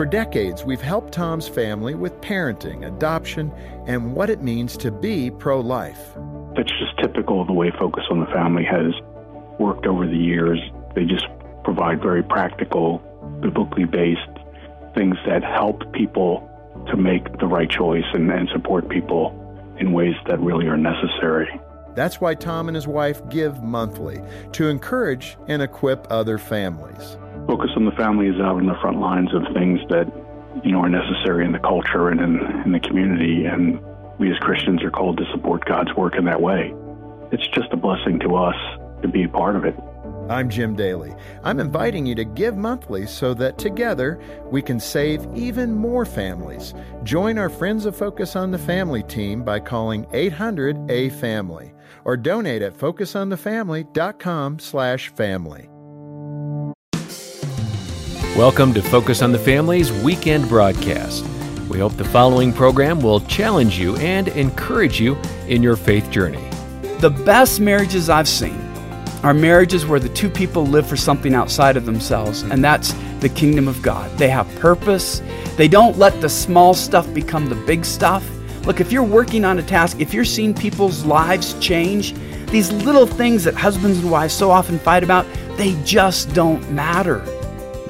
For decades, we've helped Tom's family with parenting, adoption, and what it means to be pro life. That's just typical of the way Focus on the Family has worked over the years. They just provide very practical, biblically based things that help people to make the right choice and, and support people in ways that really are necessary. That's why Tom and his wife give monthly to encourage and equip other families. Focus on the Family is out on the front lines of things that you know are necessary in the culture and in, in the community, and we as Christians are called to support God's work in that way. It's just a blessing to us to be a part of it. I'm Jim Daly. I'm inviting you to give monthly so that together we can save even more families. Join our Friends of Focus on the Family team by calling 800 A Family or donate at focusonthefamily.com/family. Welcome to Focus on the Family's weekend broadcast. We hope the following program will challenge you and encourage you in your faith journey. The best marriages I've seen are marriages where the two people live for something outside of themselves, and that's the kingdom of God. They have purpose. They don't let the small stuff become the big stuff. Look, if you're working on a task, if you're seeing people's lives change, these little things that husbands and wives so often fight about, they just don't matter.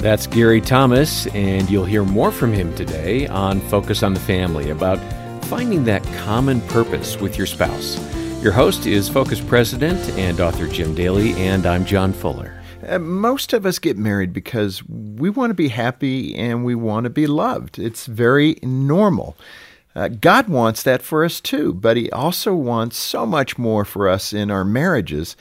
That's Gary Thomas, and you'll hear more from him today on Focus on the Family about finding that common purpose with your spouse. Your host is Focus President and author Jim Daly, and I'm John Fuller. Uh, most of us get married because we want to be happy and we want to be loved. It's very normal. Uh, God wants that for us too, but He also wants so much more for us in our marriages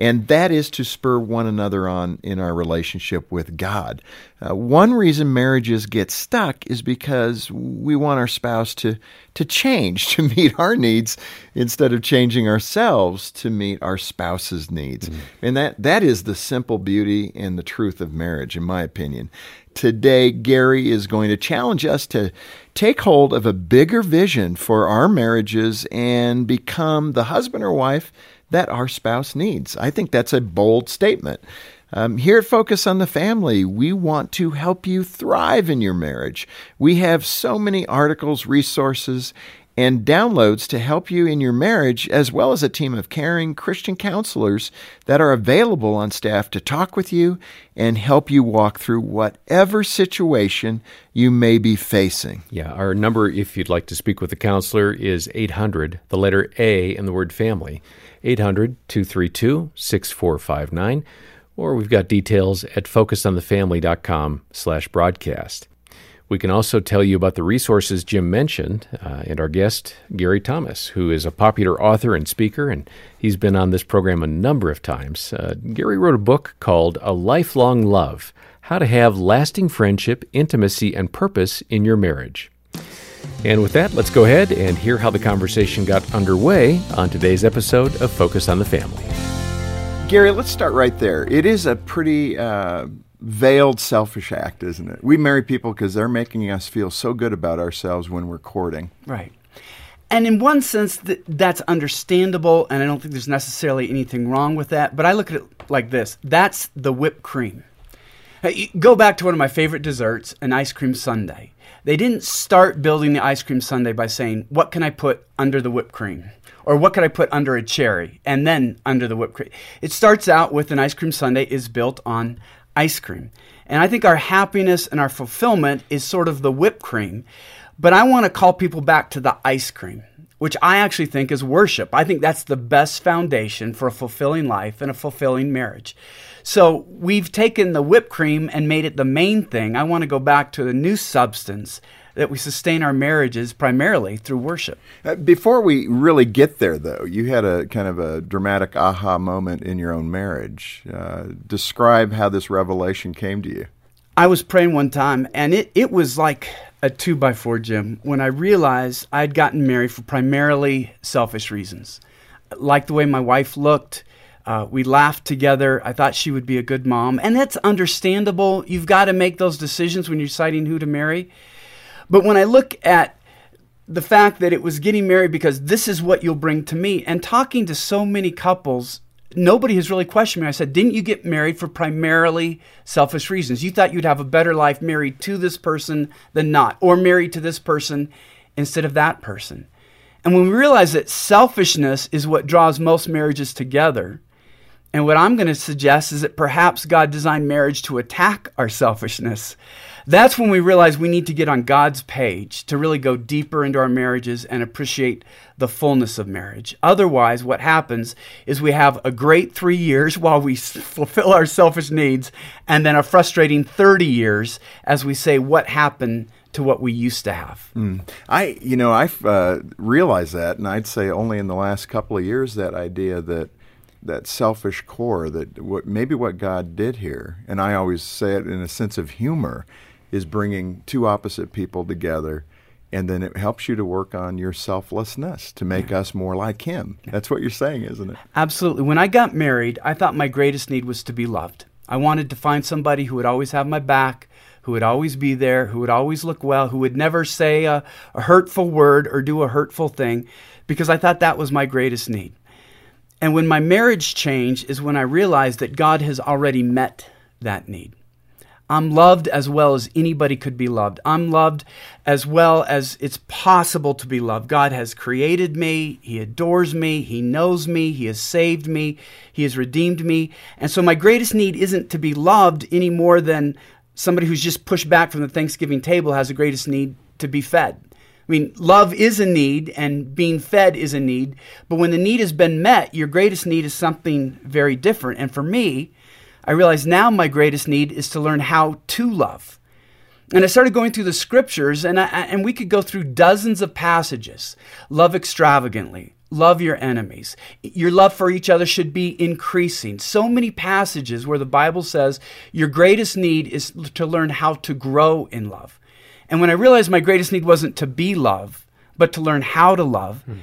and that is to spur one another on in our relationship with God. Uh, one reason marriages get stuck is because we want our spouse to, to change to meet our needs instead of changing ourselves to meet our spouse's needs. Mm-hmm. And that, that is the simple beauty and the truth of marriage, in my opinion. Today, Gary is going to challenge us to take hold of a bigger vision for our marriages and become the husband or wife that our spouse needs. I think that's a bold statement. Um, here at Focus on the Family, we want to help you thrive in your marriage. We have so many articles, resources, and downloads to help you in your marriage, as well as a team of caring Christian counselors that are available on staff to talk with you and help you walk through whatever situation you may be facing. Yeah, our number, if you'd like to speak with a counselor, is 800, the letter A, and the word family. 800 232 6459, or we've got details at focusonthefamily.com slash broadcast. We can also tell you about the resources Jim mentioned uh, and our guest, Gary Thomas, who is a popular author and speaker, and he's been on this program a number of times. Uh, Gary wrote a book called A Lifelong Love How to Have Lasting Friendship, Intimacy, and Purpose in Your Marriage. And with that, let's go ahead and hear how the conversation got underway on today's episode of Focus on the Family. Gary, let's start right there. It is a pretty uh, veiled selfish act, isn't it? We marry people because they're making us feel so good about ourselves when we're courting. Right. And in one sense, th- that's understandable, and I don't think there's necessarily anything wrong with that. But I look at it like this that's the whipped cream. Go back to one of my favorite desserts, an ice cream sundae. They didn't start building the ice cream sundae by saying, What can I put under the whipped cream? Or what could I put under a cherry and then under the whipped cream? It starts out with an ice cream sundae is built on ice cream. And I think our happiness and our fulfillment is sort of the whipped cream. But I want to call people back to the ice cream, which I actually think is worship. I think that's the best foundation for a fulfilling life and a fulfilling marriage. So we've taken the whipped cream and made it the main thing. I want to go back to the new substance that we sustain our marriages primarily through worship. Uh, before we really get there, though, you had a kind of a dramatic aha moment in your own marriage. Uh, describe how this revelation came to you. I was praying one time, and it, it was like a two by four, Jim, when I realized I'd gotten married for primarily selfish reasons. Like the way my wife looked, uh, we laughed together. I thought she would be a good mom. And that's understandable. You've got to make those decisions when you're deciding who to marry. But when I look at the fact that it was getting married because this is what you'll bring to me, and talking to so many couples nobody has really questioned me. I said, Didn't you get married for primarily selfish reasons? You thought you'd have a better life married to this person than not, or married to this person instead of that person. And when we realize that selfishness is what draws most marriages together, and what I'm going to suggest is that perhaps God designed marriage to attack our selfishness. That's when we realize we need to get on God's page to really go deeper into our marriages and appreciate the fullness of marriage. Otherwise, what happens is we have a great three years while we fulfill our selfish needs, and then a frustrating 30 years as we say, What happened to what we used to have? Mm. I, you know, I've uh, realized that, and I'd say only in the last couple of years that idea that that selfish core that what maybe what God did here, and I always say it in a sense of humor, is bringing two opposite people together, and then it helps you to work on your selflessness to make us more like Him. That's what you're saying, isn't it? Absolutely. When I got married, I thought my greatest need was to be loved. I wanted to find somebody who would always have my back, who would always be there, who would always look well, who would never say a, a hurtful word or do a hurtful thing, because I thought that was my greatest need. And when my marriage changed is when I realized that God has already met that need. I'm loved as well as anybody could be loved. I'm loved as well as it's possible to be loved. God has created me. He adores me. He knows me. He has saved me. He has redeemed me. And so my greatest need isn't to be loved any more than somebody who's just pushed back from the Thanksgiving table has the greatest need to be fed. I mean, love is a need and being fed is a need, but when the need has been met, your greatest need is something very different. And for me, I realize now my greatest need is to learn how to love. And I started going through the scriptures, and, I, and we could go through dozens of passages. Love extravagantly, love your enemies. Your love for each other should be increasing. So many passages where the Bible says your greatest need is to learn how to grow in love. And when I realized my greatest need wasn't to be love, but to learn how to love, hmm.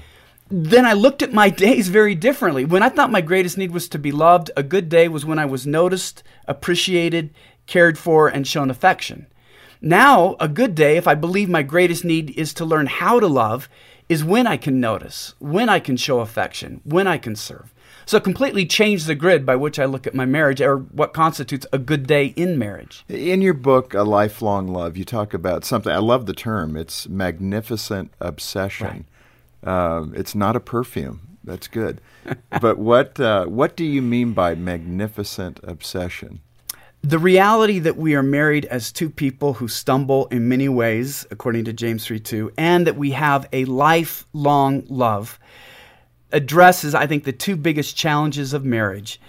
then I looked at my days very differently. When I thought my greatest need was to be loved, a good day was when I was noticed, appreciated, cared for, and shown affection. Now, a good day, if I believe my greatest need is to learn how to love, is when I can notice, when I can show affection, when I can serve. So completely changed the grid by which I look at my marriage or what constitutes a good day in marriage. In your book, A Lifelong Love, you talk about something. I love the term. It's magnificent obsession. Right. Uh, it's not a perfume. That's good. but what uh, what do you mean by magnificent obsession? The reality that we are married as two people who stumble in many ways, according to James 3 2, and that we have a lifelong love addresses, I think, the two biggest challenges of marriage,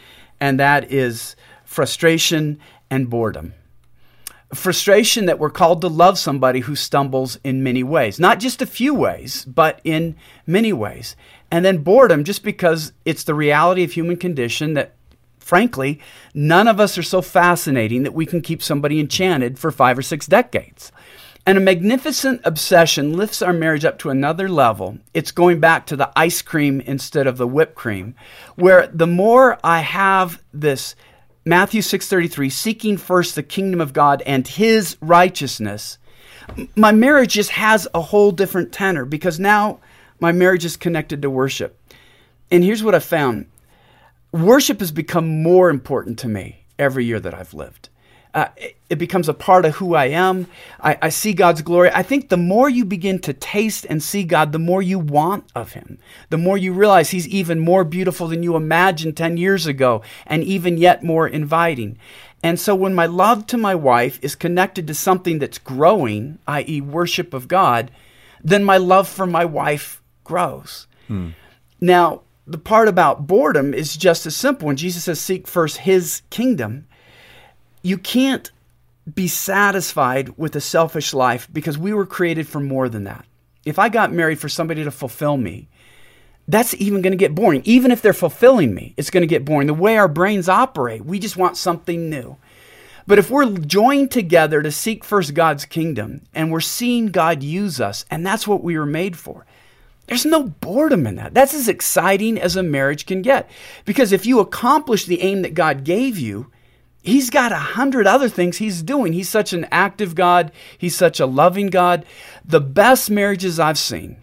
and that is frustration and boredom. Frustration that we're called to love somebody who stumbles in many ways, not just a few ways, but in many ways. And then boredom, just because it's the reality of human condition that, frankly, none of us are so fascinating that we can keep somebody enchanted for five or six decades. And a magnificent obsession lifts our marriage up to another level. It's going back to the ice cream instead of the whipped cream, where the more I have this Matthew 6:33 seeking first the kingdom of God and his righteousness, my marriage just has a whole different tenor because now my marriage is connected to worship. And here's what I found. Worship has become more important to me every year that I've lived uh, it, it, becomes a part of who I am. I, I, see God's glory. I think the more you begin to taste and see God, the more you want of Him. The more you realize He's even more beautiful than you imagined 10 years ago, and even yet more inviting. And so when my love to my wife is connected to something that's growing, i.e., worship of God, then my love for my wife grows. Hmm. Now, the part about boredom is just as simple. When Jesus says, Seek first His kingdom, you can't be satisfied with a selfish life because we were created for more than that. If I got married for somebody to fulfill me, that's even going to get boring. Even if they're fulfilling me, it's going to get boring. The way our brains operate, we just want something new. But if we're joined together to seek first God's kingdom and we're seeing God use us, and that's what we were made for, there's no boredom in that. That's as exciting as a marriage can get. Because if you accomplish the aim that God gave you, He's got a hundred other things he's doing. He's such an active God. He's such a loving God. The best marriages I've seen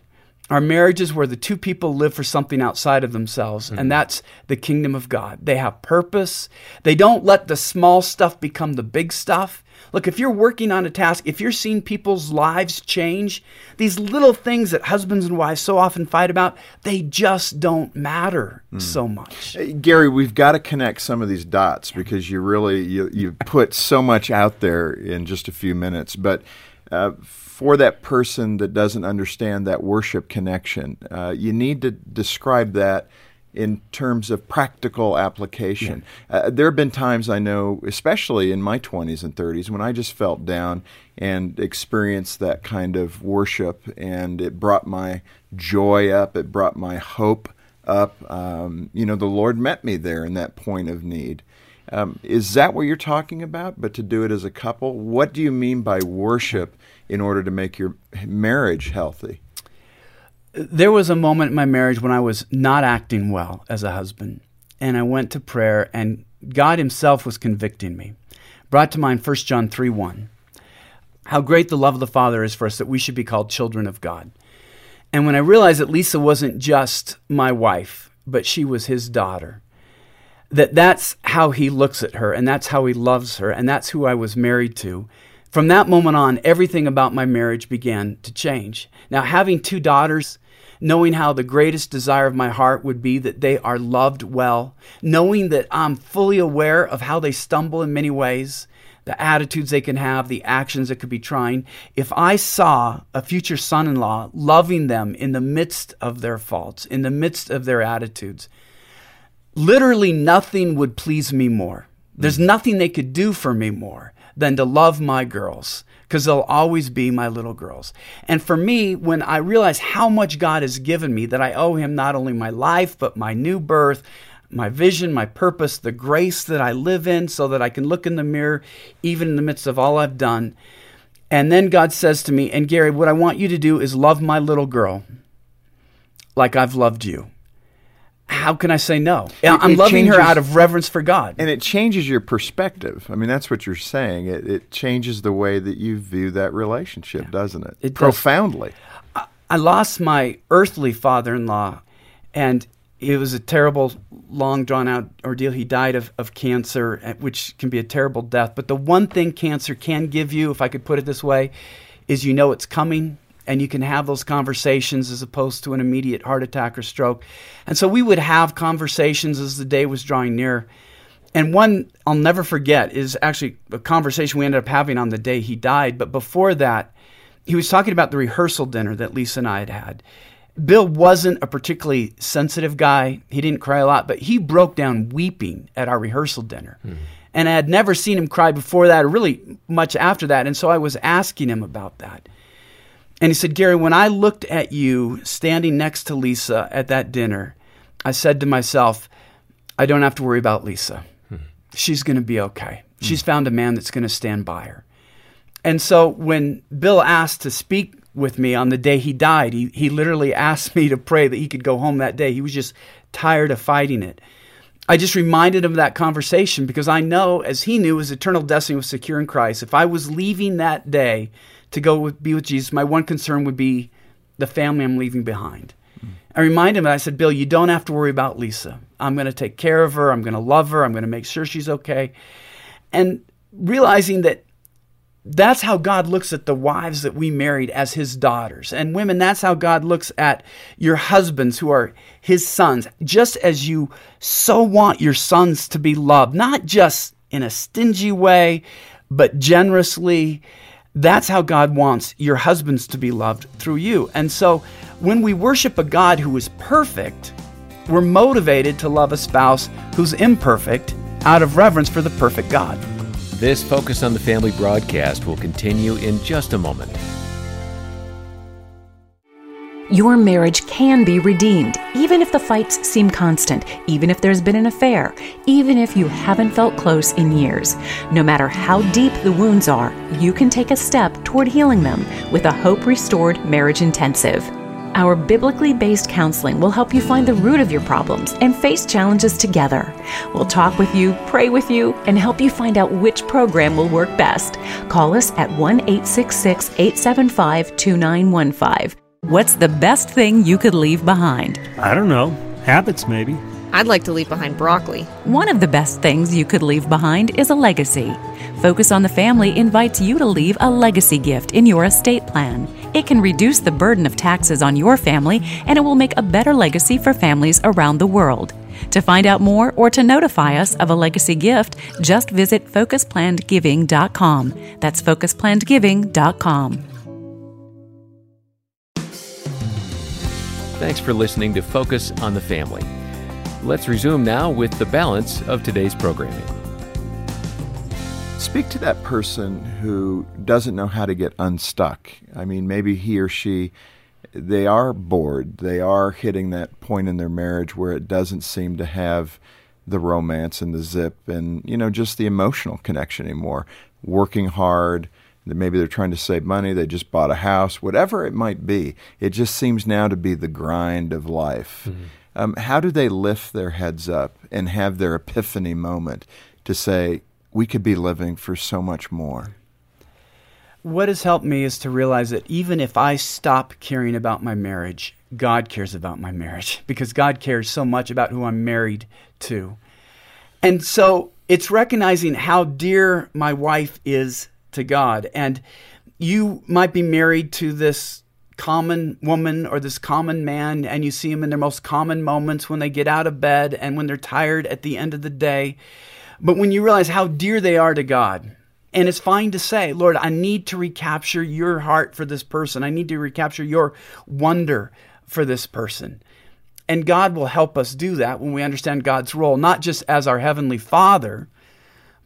are marriages where the two people live for something outside of themselves, mm-hmm. and that's the kingdom of God. They have purpose. They don't let the small stuff become the big stuff. Look, if you're working on a task, if you're seeing people's lives change, these little things that husbands and wives so often fight about, they just don't matter mm. so much. Hey, Gary, we've got to connect some of these dots because you really you you put so much out there in just a few minutes, but. Uh, for that person that doesn't understand that worship connection, uh, you need to describe that in terms of practical application. Yeah. Uh, there have been times I know, especially in my 20s and 30s, when I just felt down and experienced that kind of worship, and it brought my joy up, it brought my hope up. Um, you know, the Lord met me there in that point of need. Um, is that what you're talking about? But to do it as a couple? What do you mean by worship in order to make your marriage healthy? There was a moment in my marriage when I was not acting well as a husband, and I went to prayer, and God Himself was convicting me. Brought to mind 1 John 3 1. How great the love of the Father is for us that we should be called children of God. And when I realized that Lisa wasn't just my wife, but she was his daughter, that that's how he looks at her, and that's how he loves her, and that's who I was married to from that moment on, everything about my marriage began to change. Now, having two daughters, knowing how the greatest desire of my heart would be that they are loved well, knowing that I'm fully aware of how they stumble in many ways, the attitudes they can have, the actions that could be trying. If I saw a future son in law loving them in the midst of their faults, in the midst of their attitudes, literally nothing would please me more. There's hmm. nothing they could do for me more than to love my girls because they'll always be my little girls. And for me, when I realize how much God has given me, that I owe Him not only my life, but my new birth, my vision, my purpose, the grace that I live in, so that I can look in the mirror even in the midst of all I've done. And then God says to me, and Gary, what I want you to do is love my little girl like I've loved you how can I say no? It, I'm it loving changes, her out of reverence for God. And it changes your perspective. I mean, that's what you're saying. It, it changes the way that you view that relationship, yeah. doesn't it? It profoundly. Does. I, I lost my earthly father-in-law, and it was a terrible, long, drawn-out ordeal. He died of, of cancer, eh, which can be a terrible death. But the one thing cancer can give you, if I could put it this way, is you know it's coming and you can have those conversations as opposed to an immediate heart attack or stroke. And so we would have conversations as the day was drawing near. And one I'll never forget is actually a conversation we ended up having on the day he died. But before that, he was talking about the rehearsal dinner that Lisa and I had had. Bill wasn't a particularly sensitive guy. He didn't cry a lot, but he broke down weeping at our rehearsal dinner. Mm-hmm. And I had never seen him cry before that, or really much after that. And so I was asking him about that. And he said, Gary, when I looked at you standing next to Lisa at that dinner, I said to myself, I don't have to worry about Lisa. Hmm. She's going to be okay. Hmm. She's found a man that's going to stand by her. And so when Bill asked to speak with me on the day he died, he, he literally asked me to pray that he could go home that day. He was just tired of fighting it. I just reminded him of that conversation because I know, as he knew, his eternal destiny was secure in Christ. If I was leaving that day, to go with, be with Jesus, my one concern would be the family I'm leaving behind. Mm. I reminded him, I said, Bill, you don't have to worry about Lisa. I'm going to take care of her. I'm going to love her. I'm going to make sure she's okay. And realizing that that's how God looks at the wives that we married as his daughters. And women, that's how God looks at your husbands who are his sons. Just as you so want your sons to be loved, not just in a stingy way, but generously that's how God wants your husbands to be loved through you. And so when we worship a God who is perfect, we're motivated to love a spouse who's imperfect out of reverence for the perfect God. This Focus on the Family broadcast will continue in just a moment. Your marriage can be redeemed, even if the fights seem constant, even if there's been an affair, even if you haven't felt close in years. No matter how deep the wounds are, you can take a step toward healing them with a Hope Restored Marriage Intensive. Our biblically based counseling will help you find the root of your problems and face challenges together. We'll talk with you, pray with you, and help you find out which program will work best. Call us at 1 866 875 2915 What's the best thing you could leave behind? I don't know. Habits, maybe. I'd like to leave behind broccoli. One of the best things you could leave behind is a legacy. Focus on the Family invites you to leave a legacy gift in your estate plan. It can reduce the burden of taxes on your family and it will make a better legacy for families around the world. To find out more or to notify us of a legacy gift, just visit focusplanedgiving.com. That's focusplanedgiving.com. Thanks for listening to Focus on the Family. Let's resume now with the balance of today's programming. Speak to that person who doesn't know how to get unstuck. I mean, maybe he or she they are bored. They are hitting that point in their marriage where it doesn't seem to have the romance and the zip and you know just the emotional connection anymore. Working hard, maybe they're trying to save money, they just bought a house, whatever it might be. It just seems now to be the grind of life. Mm-hmm. Um, how do they lift their heads up and have their epiphany moment to say, we could be living for so much more? What has helped me is to realize that even if I stop caring about my marriage, God cares about my marriage because God cares so much about who I'm married to. And so it's recognizing how dear my wife is to God. And you might be married to this common woman or this common man, and you see them in their most common moments when they get out of bed and when they're tired at the end of the day. But when you realize how dear they are to God, and it's fine to say, Lord, I need to recapture your heart for this person. I need to recapture your wonder for this person. And God will help us do that when we understand God's role, not just as our Heavenly Father,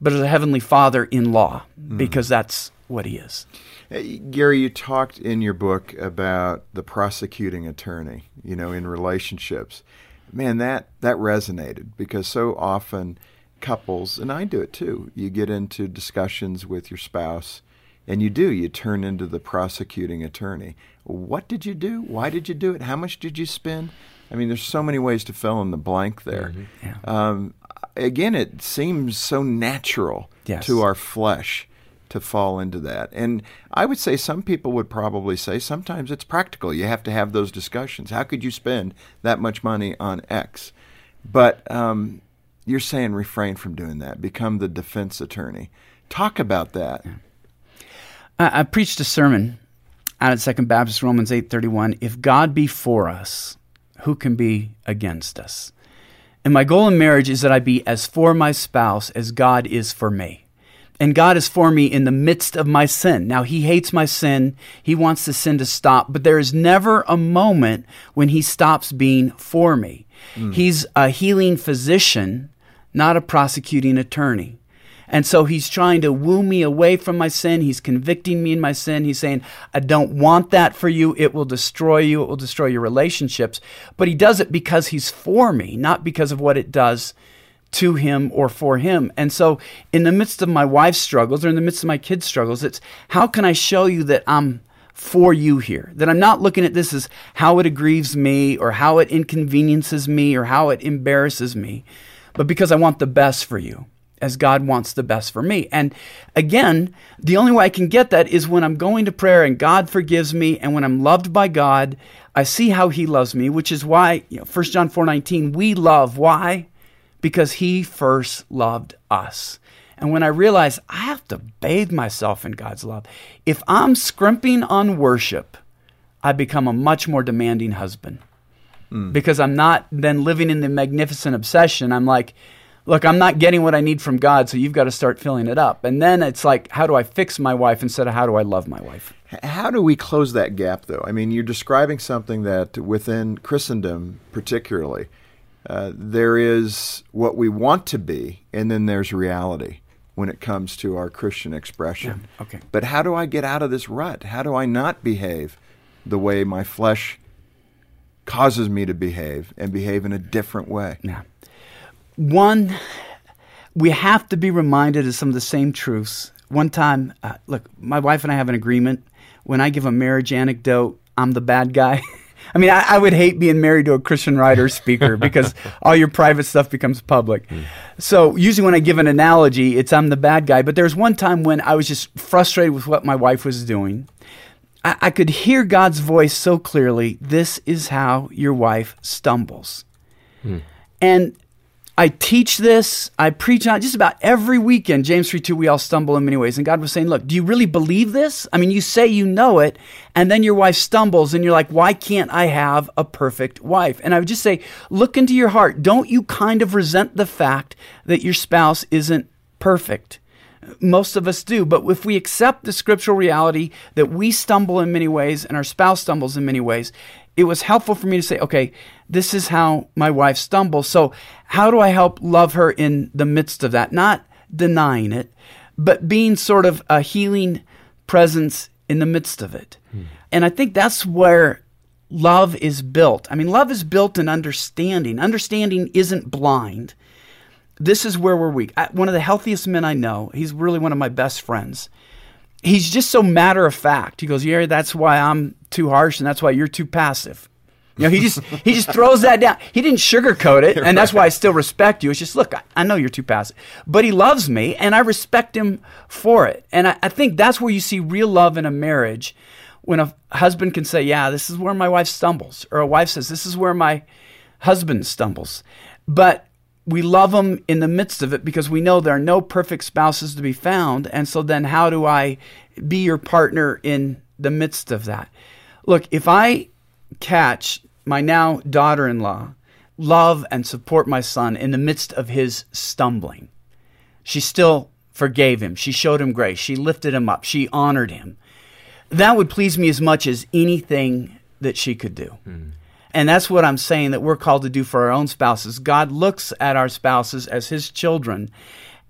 but as a Heavenly Father in law, mm. because that's what He is. Gary, you talked in your book about the prosecuting attorney, you know, in relationships. Man, that, that resonated because so often couples, and I do it too, you get into discussions with your spouse and you do, you turn into the prosecuting attorney. What did you do? Why did you do it? How much did you spend? I mean, there's so many ways to fill in the blank there. Mm-hmm. Yeah. Um, again, it seems so natural yes. to our flesh to fall into that. And I would say some people would probably say sometimes it's practical. You have to have those discussions. How could you spend that much money on X? But um, you're saying refrain from doing that. Become the defense attorney. Talk about that. I, I preached a sermon out at Second Baptist Romans eight thirty one. If God be for us, who can be against us? And my goal in marriage is that I be as for my spouse as God is for me. And God is for me in the midst of my sin. Now, He hates my sin. He wants the sin to stop, but there is never a moment when He stops being for me. Mm. He's a healing physician, not a prosecuting attorney. And so he's trying to woo me away from my sin. He's convicting me in my sin. He's saying, I don't want that for you. It will destroy you. It will destroy your relationships. But he does it because he's for me, not because of what it does to him or for him. And so, in the midst of my wife's struggles or in the midst of my kids' struggles, it's how can I show you that I'm for you here? That I'm not looking at this as how it aggrieves me or how it inconveniences me or how it embarrasses me, but because I want the best for you. As God wants the best for me. And again, the only way I can get that is when I'm going to prayer and God forgives me, and when I'm loved by God, I see how He loves me, which is why, you know, 1 John 4 19, we love. Why? because he first loved us. And when I realize I have to bathe myself in God's love, if I'm scrimping on worship, I become a much more demanding husband. Mm. Because I'm not then living in the magnificent obsession. I'm like, look, I'm not getting what I need from God, so you've got to start filling it up. And then it's like, how do I fix my wife instead of how do I love my wife? How do we close that gap, though? I mean, you're describing something that within Christendom, particularly, uh, there is what we want to be, and then there's reality when it comes to our Christian expression. Yeah, okay. But how do I get out of this rut? How do I not behave the way my flesh causes me to behave and behave in a different way? Yeah. One, we have to be reminded of some of the same truths. One time, uh, look, my wife and I have an agreement. When I give a marriage anecdote, I'm the bad guy. I mean, I, I, would hate being married to a Christian writer speaker because all your private stuff becomes public. Mm. So usually when I give an analogy, it's I'm the bad guy. But there was one time when I was just frustrated with what my wife was doing. I, I could hear God's voice so clearly. This is how your wife stumbles. And I teach this, I preach on it just about every weekend. James 3 2, we all stumble in many ways. And God was saying, Look, do you really believe this? I mean, you say you know it, and then your wife stumbles, and you're like, Why can't I have a perfect wife? And I would just say, Look into your heart. Don't you kind of resent the fact that your spouse isn't perfect? Most of us do. But if we accept the scriptural reality that we stumble in many ways and our spouse stumbles in many ways, it was helpful for me to say, okay, this is how my wife stumbles. So, how do I help love her in the midst of that? Not denying it, but being sort of a healing presence in the midst of it. Hmm. And I think that's where love is built. I mean, love is built in understanding. Understanding isn't blind. This is where we're weak. I, one of the healthiest men I know, he's really one of my best friends. He's just so matter of fact. He goes, Yeah, that's why I'm too harsh and that's why you're too passive. You know, he just he just throws that down. He didn't sugarcoat it, and that's why I still respect you. It's just look, I, I know you're too passive, but he loves me, and I respect him for it. And I, I think that's where you see real love in a marriage, when a husband can say, "Yeah, this is where my wife stumbles," or a wife says, "This is where my husband stumbles," but we love them in the midst of it because we know there are no perfect spouses to be found. And so then, how do I be your partner in the midst of that? Look, if I catch my now daughter in law love and support my son in the midst of his stumbling, she still forgave him. She showed him grace. She lifted him up. She honored him. That would please me as much as anything that she could do. Hmm. And that's what I'm saying that we're called to do for our own spouses. God looks at our spouses as his children.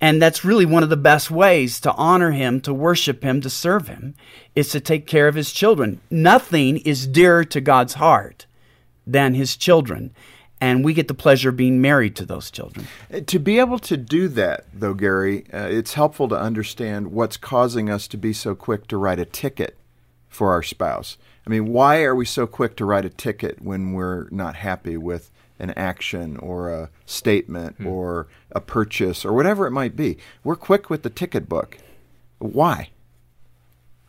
And that's really one of the best ways to honor him, to worship him, to serve him, is to take care of his children. Nothing is dearer to God's heart than his children. And we get the pleasure of being married to those children. To be able to do that, though, Gary, uh, it's helpful to understand what's causing us to be so quick to write a ticket for our spouse. I mean, why are we so quick to write a ticket when we're not happy with an action or a statement hmm. or a purchase or whatever it might be? We're quick with the ticket book. Why?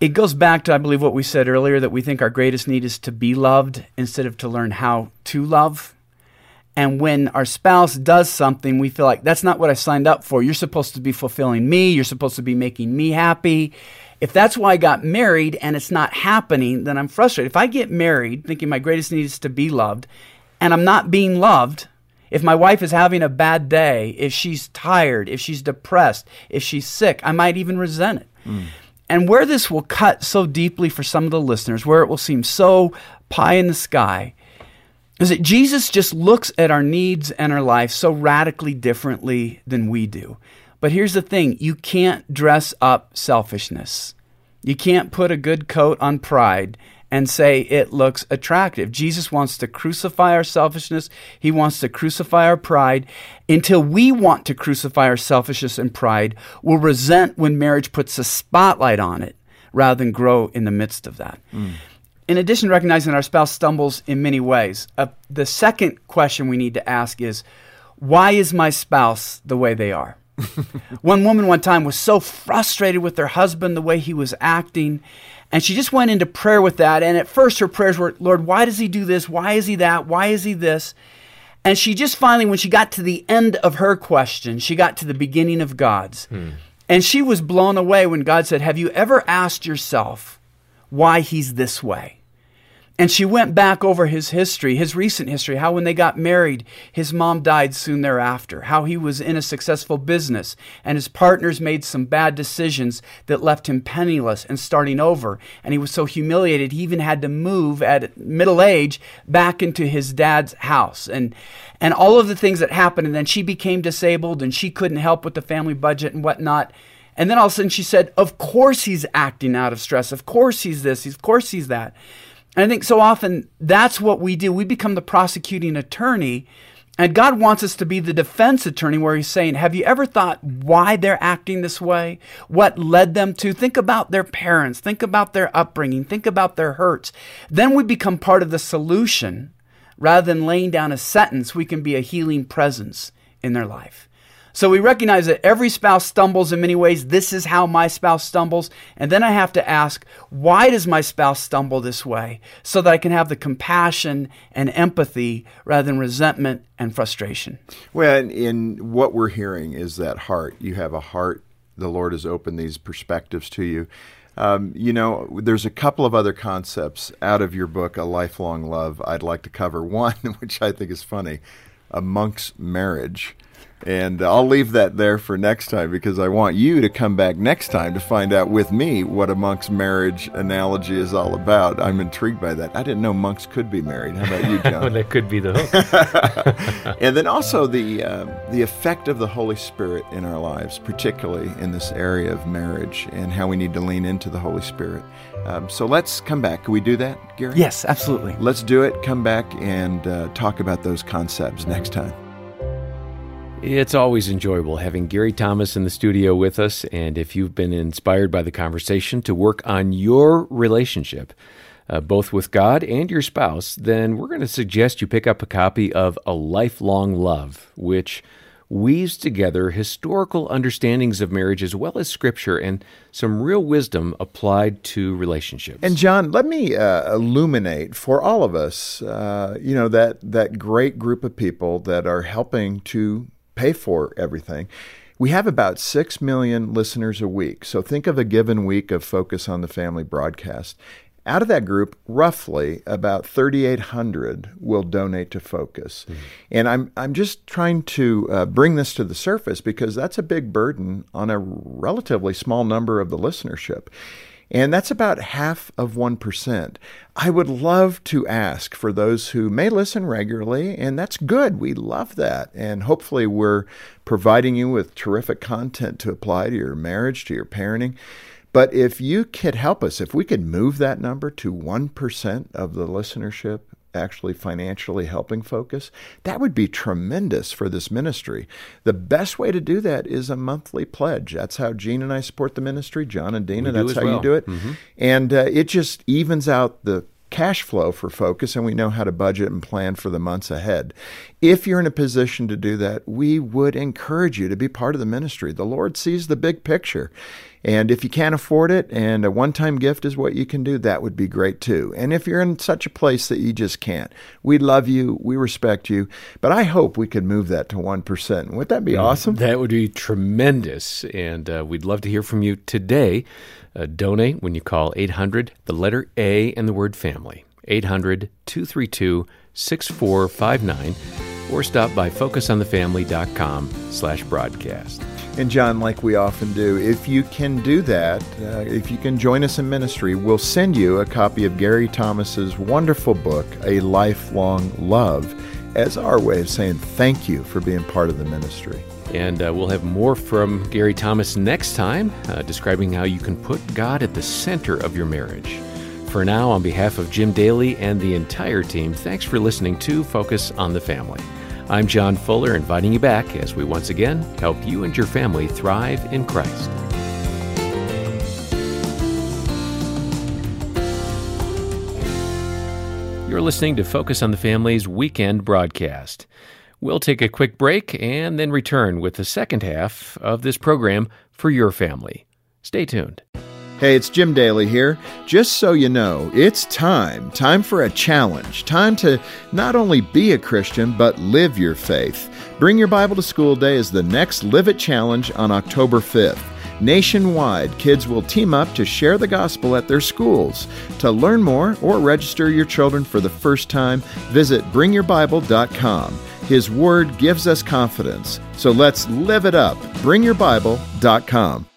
It goes back to, I believe, what we said earlier that we think our greatest need is to be loved instead of to learn how to love. And when our spouse does something, we feel like that's not what I signed up for. You're supposed to be fulfilling me. You're supposed to be making me happy. If that's why I got married and it's not happening, then I'm frustrated. If I get married thinking my greatest need is to be loved and I'm not being loved, if my wife is having a bad day, if she's tired, if she's depressed, if she's sick, I might even resent it. Hmm. And where this will cut so deeply for some of the listeners, where it will seem so pie in the sky, is that Jesus just looks at our needs and our life so radically differently than we do. But here's the thing you can't dress up selfishness. You can't put a good coat on pride and say it looks attractive. Jesus wants to crucify our selfishness, He wants to crucify our pride. Until we want to crucify our selfishness and pride, we'll resent when marriage puts a spotlight on it rather than grow in the midst of that. In addition to recognizing our spouse stumbles in many ways, uh, the second question we need to ask is why is my spouse the way they are? one woman one time was so frustrated with her husband, the way he was acting, and she just went into prayer with that. And at first, her prayers were, Lord, why does he do this? Why is he that? Why is he this? And she just finally, when she got to the end of her question, she got to the beginning of God's. Hmm. And she was blown away when God said, Have you ever asked yourself why he's this way? And she went back over his history, his recent history, how when they got married, his mom died soon thereafter, how he was in a successful business and his partners made some bad decisions that left him penniless and starting over. And he was so humiliated, he even had to move at middle age back into his dad's house. And, and all of the things that happened. And then she became disabled and she couldn't help with the family budget and whatnot. And then all of a sudden she said, Of course he's acting out of stress. Of course he's this. Of course he's that. And I think so often that's what we do. We become the prosecuting attorney, and God wants us to be the defense attorney where He's saying, Have you ever thought why they're acting this way? What led them to? Think about their parents, think about their upbringing, think about their hurts. Then we become part of the solution rather than laying down a sentence, we can be a healing presence in their life. So we recognize that every spouse stumbles in many ways. This is how my spouse stumbles. And then I have to ask, why does my spouse stumble this way? So that I can have the compassion and empathy rather than resentment and frustration. Well, in, in what we're hearing is that heart. You have a heart. The Lord has opened these perspectives to you. Um, you know, there's a couple of other concepts out of your book, A Lifelong Love, I'd like to cover. One, which I think is funny, a monk's marriage. And I'll leave that there for next time because I want you to come back next time to find out with me what a monk's marriage analogy is all about. I'm intrigued by that. I didn't know monks could be married. How about you, John? well, that could be the hook. and then also the uh, the effect of the Holy Spirit in our lives, particularly in this area of marriage, and how we need to lean into the Holy Spirit. Um, so let's come back. Can we do that, Gary? Yes, absolutely. Let's do it. Come back and uh, talk about those concepts next time. It's always enjoyable having Gary Thomas in the studio with us. And if you've been inspired by the conversation to work on your relationship, uh, both with God and your spouse, then we're going to suggest you pick up a copy of A Lifelong Love, which weaves together historical understandings of marriage as well as scripture and some real wisdom applied to relationships. And John, let me uh, illuminate for all of us, uh, you know, that that great group of people that are helping to pay for everything. We have about 6 million listeners a week. So think of a given week of Focus on the Family broadcast. Out of that group, roughly about 3,800 will donate to Focus. Mm-hmm. And I'm, I'm just trying to uh, bring this to the surface because that's a big burden on a relatively small number of the listenership. And that's about half of 1%. I would love to ask for those who may listen regularly, and that's good. We love that. And hopefully, we're providing you with terrific content to apply to your marriage, to your parenting. But if you could help us, if we could move that number to 1% of the listenership, actually financially helping focus, that would be tremendous for this ministry. The best way to do that is a monthly pledge. That's how Jean and I support the ministry. John and Dena, we that's how well. you do it. Mm-hmm. And uh, it just evens out the cash flow for focus and we know how to budget and plan for the months ahead. If you're in a position to do that, we would encourage you to be part of the ministry. The Lord sees the big picture. And if you can't afford it and a one time gift is what you can do, that would be great too. And if you're in such a place that you just can't, we love you, we respect you, but I hope we could move that to 1%. Would that be yeah, awesome? That would be tremendous. And uh, we'd love to hear from you today. Uh, donate when you call 800, the letter A, and the word family. 800 232 6459 or stop by focusonthefamily.com slash broadcast. And John, like we often do, if you can do that, uh, if you can join us in ministry, we'll send you a copy of Gary Thomas's wonderful book, A Lifelong Love, as our way of saying thank you for being part of the ministry. And uh, we'll have more from Gary Thomas next time, uh, describing how you can put God at the center of your marriage. For now, on behalf of Jim Daly and the entire team, thanks for listening to Focus on the Family. I'm John Fuller, inviting you back as we once again help you and your family thrive in Christ. You're listening to Focus on the Family's weekend broadcast. We'll take a quick break and then return with the second half of this program for your family. Stay tuned. Hey, it's Jim Daly here. Just so you know, it's time. Time for a challenge. Time to not only be a Christian, but live your faith. Bring Your Bible to School Day is the next Live It Challenge on October 5th. Nationwide, kids will team up to share the gospel at their schools. To learn more or register your children for the first time, visit bringyourbible.com. His Word gives us confidence. So let's live it up. BringYourBible.com.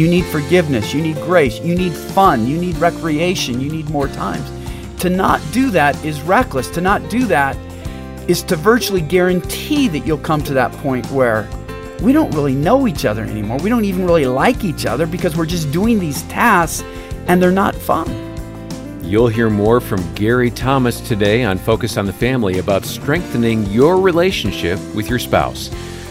You need forgiveness. You need grace. You need fun. You need recreation. You need more times. To not do that is reckless. To not do that is to virtually guarantee that you'll come to that point where we don't really know each other anymore. We don't even really like each other because we're just doing these tasks and they're not fun. You'll hear more from Gary Thomas today on Focus on the Family about strengthening your relationship with your spouse.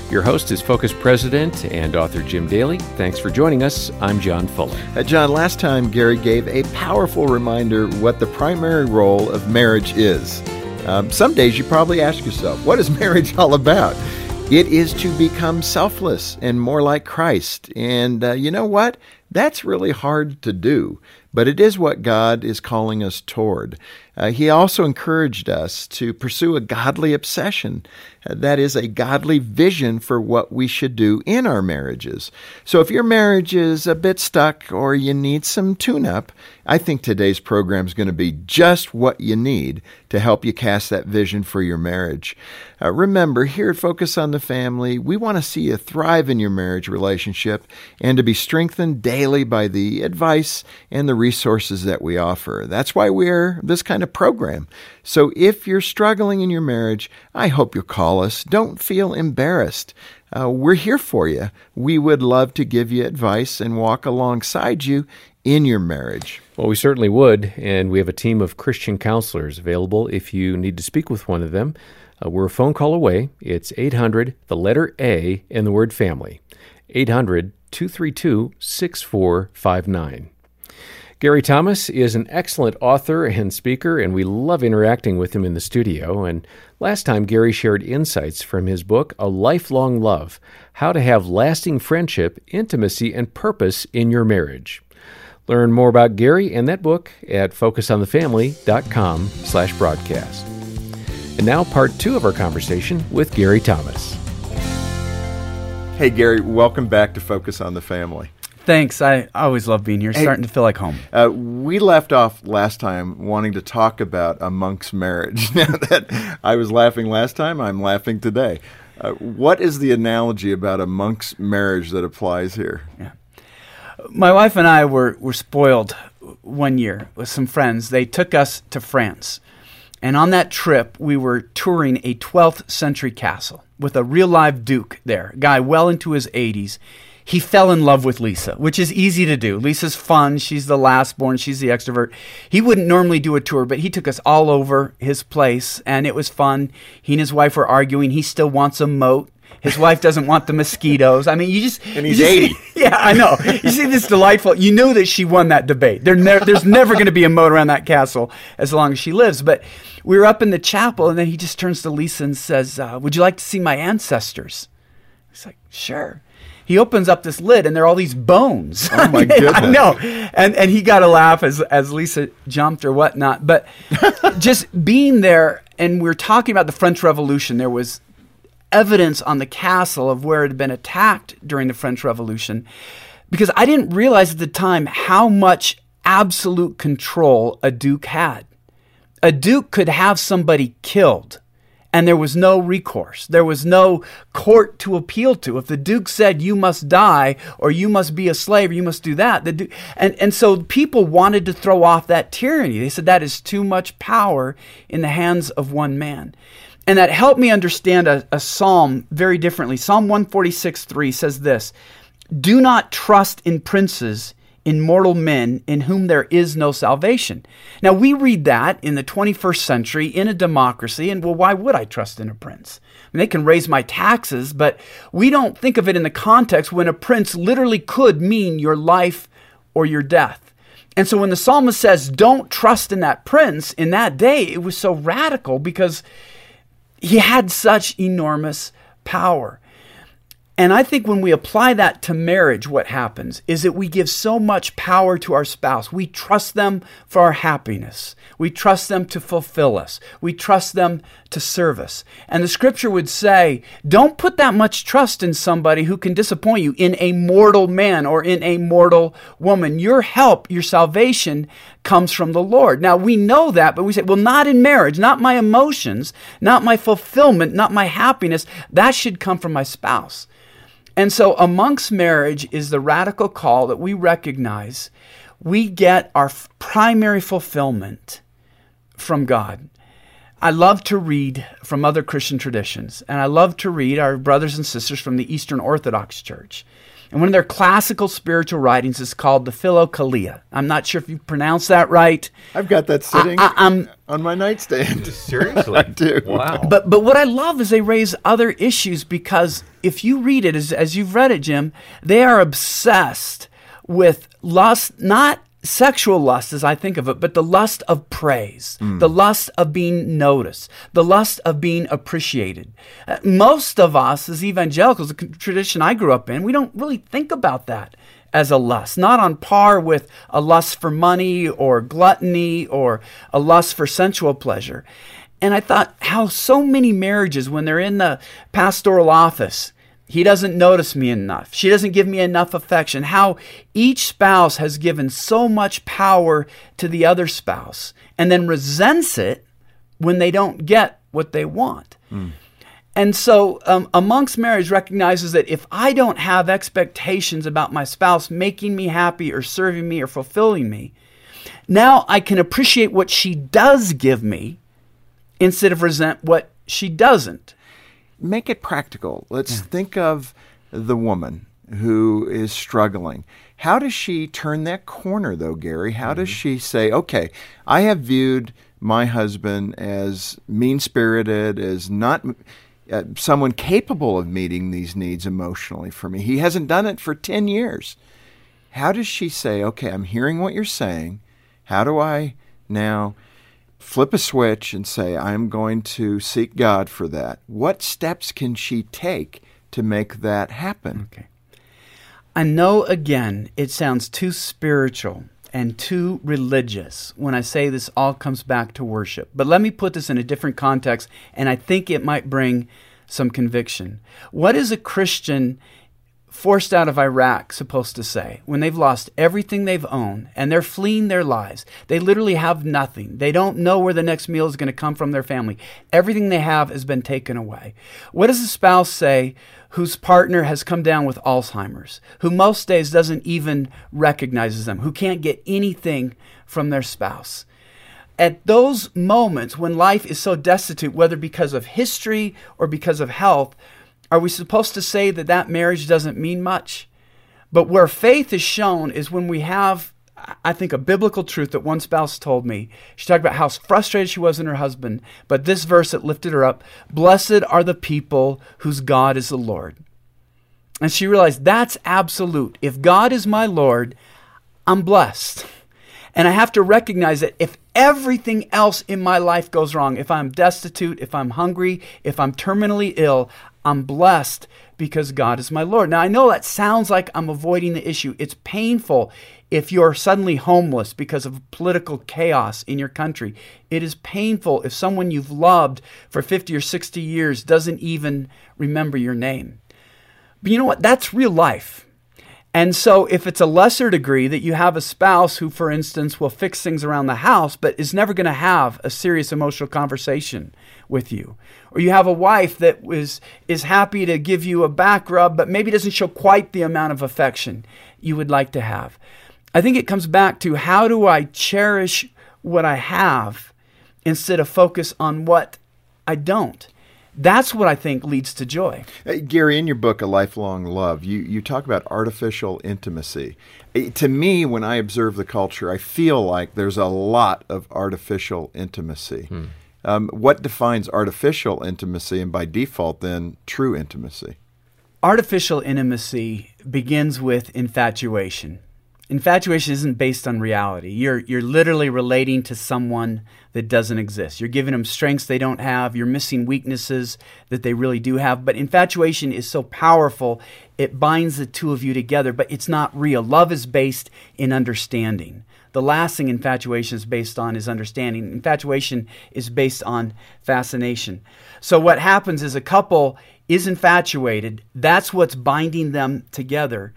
Your host is Focus President and author Jim Daly. Thanks for joining us. I'm John Fuller. Uh, John, last time Gary gave a powerful reminder what the primary role of marriage is. Um, some days you probably ask yourself, what is marriage all about? It is to become selfless and more like Christ. And uh, you know what? That's really hard to do, but it is what God is calling us toward. Uh, he also encouraged us to pursue a godly obsession. That is a godly vision for what we should do in our marriages. So if your marriage is a bit stuck or you need some tune up, I think today's program is going to be just what you need to help you cast that vision for your marriage. Uh, remember, here at Focus on the Family, we want to see you thrive in your marriage relationship and to be strengthened daily by the advice and the resources that we offer. That's why we're this kind of program. So if you're struggling in your marriage, I hope you'll call us. Don't feel embarrassed. Uh, we're here for you. We would love to give you advice and walk alongside you in your marriage. Well, we certainly would, and we have a team of Christian counselors available if you need to speak with one of them. Uh, we're a phone call away. It's 800, the letter A, and the word family. 800 232 6459. Gary Thomas is an excellent author and speaker, and we love interacting with him in the studio. And last time, Gary shared insights from his book, A Lifelong Love How to Have Lasting Friendship, Intimacy, and Purpose in Your Marriage. Learn more about Gary and that book at focusonthefamily.com slash broadcast. And now, part two of our conversation with Gary Thomas. Hey, Gary, welcome back to Focus on the Family. Thanks. I always love being here. Hey, starting to feel like home. Uh, we left off last time wanting to talk about a monk's marriage. now that I was laughing last time, I'm laughing today. Uh, what is the analogy about a monk's marriage that applies here? Yeah. My wife and I were, were spoiled one year with some friends. They took us to France. And on that trip, we were touring a 12th century castle with a real live duke there, a guy well into his 80s he fell in love with Lisa, which is easy to do. Lisa's fun. She's the last born. She's the extrovert. He wouldn't normally do a tour, but he took us all over his place, and it was fun. He and his wife were arguing. He still wants a moat. His wife doesn't want the mosquitoes. I mean, you just and he's just, eighty. Yeah, I know. You see this delightful. You knew that she won that debate. There ne- there's never going to be a moat around that castle as long as she lives. But we were up in the chapel, and then he just turns to Lisa and says, uh, "Would you like to see my ancestors?" He's like, "Sure." He opens up this lid and there are all these bones. Oh my goodness! no, and and he got a laugh as as Lisa jumped or whatnot. But just being there, and we are talking about the French Revolution. There was evidence on the castle of where it had been attacked during the French Revolution, because I didn't realize at the time how much absolute control a duke had. A duke could have somebody killed and there was no recourse. There was no court to appeal to. If the duke said you must die or you must be a slave or you must do that, the duke, and and so people wanted to throw off that tyranny. They said that is too much power in the hands of one man. And that helped me understand a, a psalm very differently. Psalm 146 3 says this Do not trust in princes in mortal men in whom there is no salvation. Now, we read that in the 21st century in a democracy, and well, why would I trust in a prince? I mean, they can raise my taxes, but we don't think of it in the context when a prince literally could mean your life or your death. And so when the psalmist says, don't trust in that prince, in that day, it was so radical because he had such enormous power. And I think when we apply that to marriage, what happens is that we give so much power to our spouse. We trust them for our happiness. We trust them to fulfill us. We trust them to serve us. And the scripture would say, don't put that much trust in somebody who can disappoint you, in a mortal man or in a mortal woman. Your help, your salvation comes from the Lord. Now we know that, but we say, well, not in marriage, not my emotions, not my fulfillment, not my happiness. That should come from my spouse. And so, a monk's marriage is the radical call that we recognize we get our primary fulfillment from God. I love to read from other Christian traditions, and I love to read our brothers and sisters from the Eastern Orthodox Church. And one of their classical spiritual writings is called the Philokalia. I'm not sure if you pronounce that right. I've got that sitting I, I, on my nightstand. Seriously? I do. Wow. But but what I love is they raise other issues because if you read it as, as you've read it, Jim, they are obsessed with lust, not sexual lust as I think of it, but the lust of praise, the lust of being noticed, the lust of being appreciated. Uh, most of us as evangelicals, the tradition I grew up in, we don't really think about that as a lust, not on par with a lust for money or gluttony or a lust for sensual pleasure. And I thought how so many marriages, when they're in the pastoral office, he doesn't notice me enough. She doesn't give me enough affection. How each spouse has given so much power to the other spouse and then resents it when they don't get what they want. And so, um, a monk's marriage, recognizes that if I don't have expectations about my spouse making me happy or serving me or fulfilling me, now I can appreciate what she does give me instead of resent what she doesn't. Make it practical. Let's think of the woman who is struggling. How does she turn that corner, though, Gary? How does she say, okay, I have viewed my husband as mean spirited, as not uh, someone capable of meeting these needs emotionally for me? He hasn't done it for 10 years. How does she say, okay, I'm hearing what you're saying. How do I now flip a switch and say, I'm going to seek God for that? What steps can she take to make that happen? Okay. I know again it sounds too spiritual and too religious when I say this all comes back to worship. But let me put this in a different context, and I think it might bring some conviction. What is a Christian forced out of Iraq supposed to say when they've lost everything they've owned and they're fleeing their lives? They literally have nothing. They don't know where the next meal is going to come from their family. Everything they have has been taken away. What does a spouse say whose partner has come down with Alzheimer's, who most days doesn't even recognizes them, who can't get anything from their spouse? at those moments when life is so destitute, whether because of history or because of health, are we supposed to say that that marriage doesn't mean much? But where faith is shown is when we have, I think, a biblical truth that one spouse told me. She talked about how frustrated she was in her husband, but this verse that lifted her up Blessed are the people whose God is the Lord. And she realized that's absolute. If God is my Lord, I'm blessed. And I have to recognize that if everything else in my life goes wrong, if I'm destitute, if I'm hungry, if I'm terminally ill, I'm blessed because God is my Lord. Now, I know that sounds like I'm avoiding the issue. It's painful if you're suddenly homeless because of political chaos in your country. It is painful if someone you've loved for 50 or 60 years doesn't even remember your name. But you know what? That's real life. And so, if it's a lesser degree that you have a spouse who, for instance, will fix things around the house, but is never going to have a serious emotional conversation with you, or you have a wife that is, is happy to give you a back rub, but maybe doesn't show quite the amount of affection you would like to have. I think it comes back to how do I cherish what I have instead of focus on what I don't. That's what I think leads to joy. Hey, Gary, in your book, A Lifelong Love, you, you talk about artificial intimacy. Eh, To me, when I observe the culture, I feel like there's a lot of artificial intimacy. Um, what defines artificial intimacy, and by default, then true intimacy? Artificial intimacy begins with infatuation. Infatuation isn't based on reality. You're, you're literally relating to someone that doesn't exist. You're giving them strengths they don't have. You're missing weaknesses that they really do have. But infatuation is so powerful, it binds the two of you together, but it's not real. Love is based in understanding. The last thing infatuation is based on is understanding. Infatuation is based on fascination. So, what happens is a couple is infatuated, that's what's binding them together.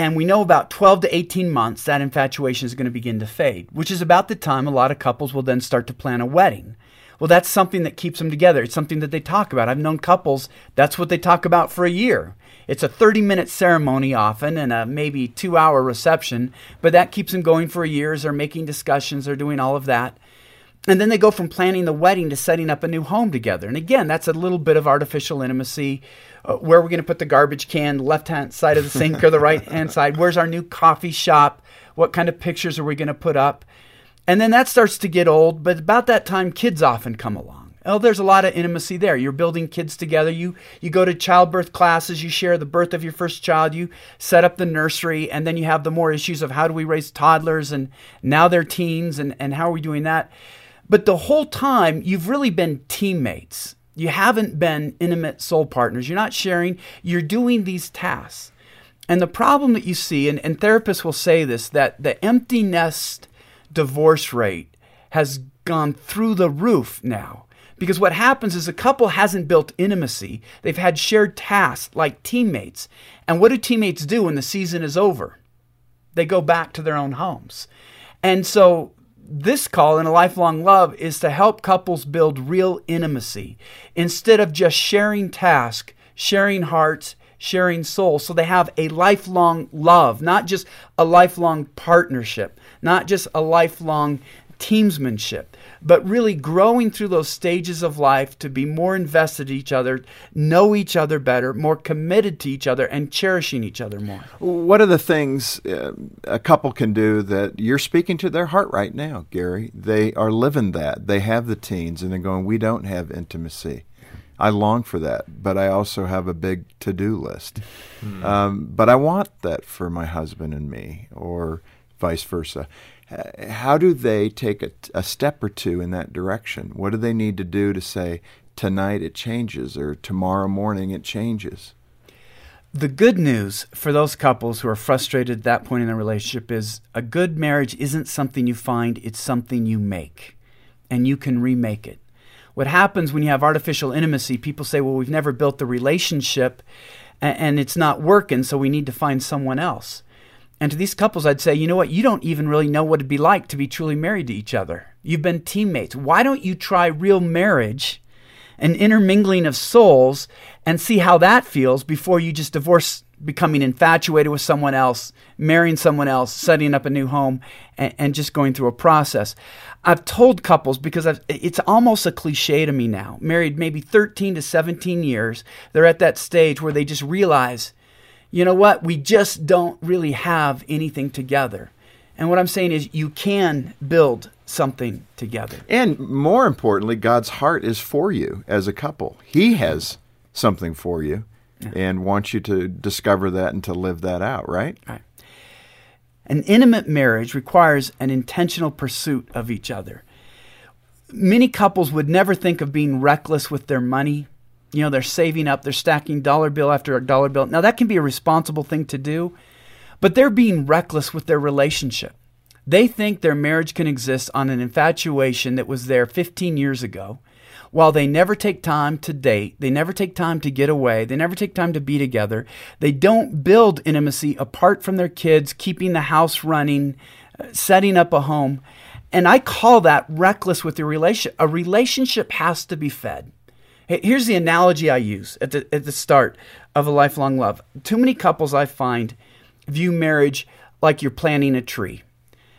And we know about 12 to 18 months that infatuation is going to begin to fade, which is about the time a lot of couples will then start to plan a wedding. Well, that's something that keeps them together. It's something that they talk about. I've known couples, that's what they talk about for a year. It's a 30 minute ceremony often and a maybe two hour reception, but that keeps them going for years. They're making discussions, they're doing all of that. And then they go from planning the wedding to setting up a new home together. And again, that's a little bit of artificial intimacy. Uh, where are we going to put the garbage can, left hand side of the sink or the right hand side? Where's our new coffee shop? What kind of pictures are we going to put up? And then that starts to get old, but about that time, kids often come along. Oh, there's a lot of intimacy there. You're building kids together. You you go to childbirth classes, you share the birth of your first child, you set up the nursery, and then you have the more issues of how do we raise toddlers and now they're teens and, and how are we doing that? But the whole time you've really been teammates. You haven't been intimate soul partners. You're not sharing, you're doing these tasks. And the problem that you see, and, and therapists will say this, that the empty nest divorce rate has gone through the roof now. Because what happens is a couple hasn't built intimacy. They've had shared tasks like teammates. And what do teammates do when the season is over? They go back to their own homes. And so this call in a lifelong love is to help couples build real intimacy instead of just sharing tasks, sharing hearts, sharing souls. So they have a lifelong love, not just a lifelong partnership, not just a lifelong teamsmanship, but really growing through those stages of life to be more invested in each other, know each other better, more committed to each other, and cherishing each other more. What are the things uh, a couple can do that you're speaking to their heart right now, Gary? They are living that. They have the teens, and they're going, We don't have intimacy. I long for that, but I also have a big to do list. Hmm. Um, but I want that for my husband and me, or vice versa. How do they take a, a step or two in that direction? What do they need to do to say, tonight it changes, or tomorrow morning it changes? The good news for those couples who are frustrated at that point in their relationship is a good marriage isn't something you find, it's something you make, and you can remake it. What happens when you have artificial intimacy, people say, well, we've never built the relationship and it's not working, so we need to find someone else. And to these couples, I'd say, you know what? You don't even really know what it'd be like to be truly married to each other. You've been teammates. Why don't you try real marriage, an intermingling of souls, and see how that feels before you just divorce, becoming infatuated with someone else, marrying someone else, setting up a new home, and, and just going through a process? I've told couples because I've, it's almost a cliche to me now, married maybe 13 to 17 years, they're at that stage where they just realize you know what? We just don't really have anything together. And what I'm saying is, you can build something together. And more importantly, God's heart is for you as a couple. He has something for you yeah. and wants you to discover that and to live that out, right? Right. An intimate marriage requires an intentional pursuit of each other. Many couples would never think of being reckless with their money you know, they're saving up, they're stacking dollar bill after dollar bill. Now, that can be a responsible thing to do, but they're being reckless with their relationship. They think their marriage can exist on an infatuation that was there 15 years ago, while they never take time to date, they never take time to get away, they never take time to be together. They don't build intimacy apart from their kids, keeping the house running, uh, setting up a home. And I call that reckless with your relationship. A relationship has to be fed. Here's the analogy I use at the, at the start of a lifelong love. Too many couples I find view marriage like you're planting a tree.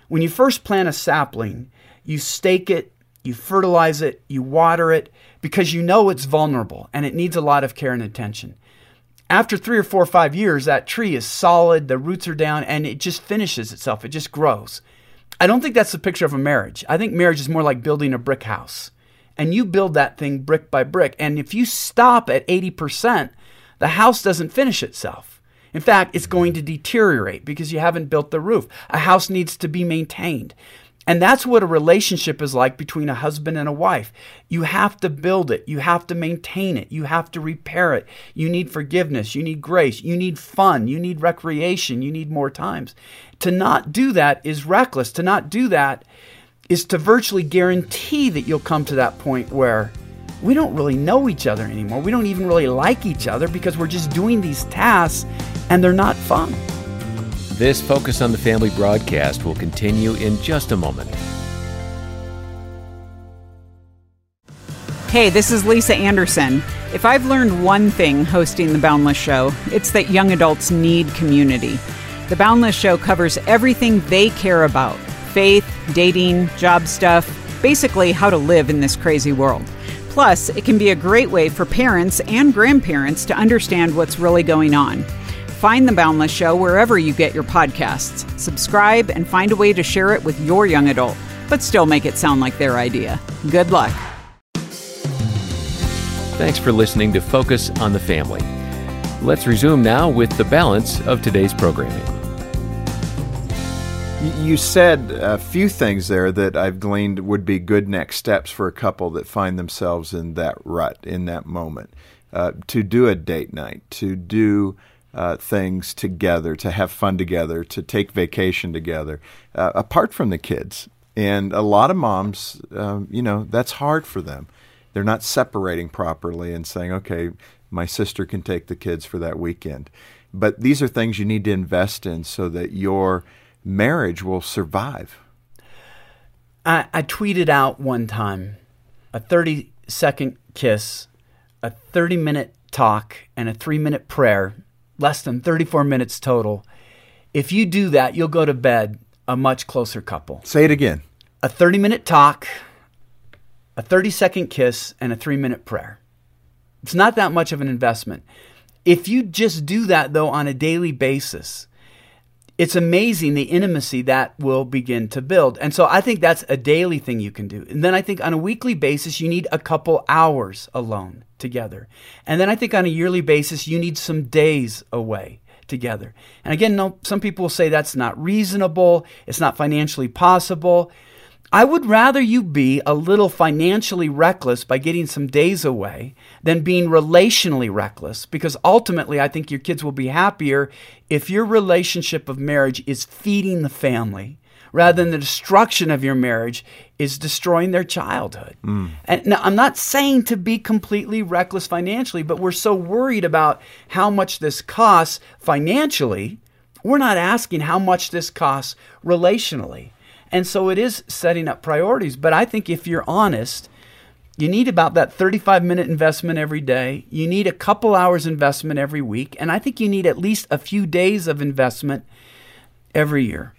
When you first plant a sapling, you stake it, you fertilize it, you water it, because you know it's vulnerable and it needs a lot of care and attention. After three or four or five years, that tree is solid, the roots are down, and it just finishes itself. It just grows. I don't think that's the picture of a marriage. I think marriage is more like building a brick house and you build that thing brick by brick. And if you stop at 80%, the house doesn't finish itself. In fact, it's going to deteriorate because you haven't built the roof. A house needs to be maintained. And that's what a relationship is like between a husband and a wife. You have to build it. You have to maintain it. You have to repair it. You need forgiveness. You need grace. You need fun. You need recreation. You need more times. To not do that is reckless. To not do that is to virtually guarantee that you'll come to that point where we don't really know each other anymore. We don't even really like each other because we're just doing these tasks and they're not fun. This Focus on the Family broadcast will continue in just a moment. Hey, this is Lisa Anderson. If I've learned one thing hosting The Boundless Show, it's that young adults need community. The Boundless Show covers everything they care about faith, dating, job stuff, basically how to live in this crazy world. Plus, it can be a great way for parents and grandparents to understand what's really going on. Find The Boundless Show wherever you get your podcasts. Subscribe and find a way to share it with your young adult, but still make it sound like their idea. Good luck. Thanks for listening to Focus on the Family. Let's resume now with the balance of today's programming. You said a few things there that I've gleaned would be good next steps for a couple that find themselves in that rut, in that moment. Uh, to do a date night, to do uh, things together, to have fun together, to take vacation together, uh, apart from the kids. And a lot of moms, um, you know, that's hard for them. They're not separating properly and saying, okay, my sister can take the kids for that weekend. But these are things you need to invest in so that your marriage will survive. I, I tweeted out one time a 30 second kiss, a 30 minute talk, and a three minute prayer, less than 34 minutes total. If you do that, you'll go to bed a much closer couple. Say it again. A 30 minute talk, a 30 second kiss, and a three minute prayer. It's not that much of an investment. If you just do that, though, on a daily basis, it's amazing the intimacy that will begin to build. And so I think that's a daily thing you can do. And then I think on a weekly basis, you need a couple hours alone together. And then I think on a yearly basis, you need some days away together. And again, no, some people will say that's not reasonable, it's not financially possible. I would rather you be a little financially reckless by getting some days away than being relationally reckless because ultimately I think your kids will be happier if your relationship of marriage is feeding the family rather than the destruction of your marriage is destroying their childhood. Mm. And now I'm not saying to be completely reckless financially, but we're so worried about how much this costs financially, we're not asking how much this costs relationally. And so it is setting up priorities. But I think if you're honest, you need about that 35 minute investment every day. You need a couple hours investment every week. And I think you need at least a few days of investment every year.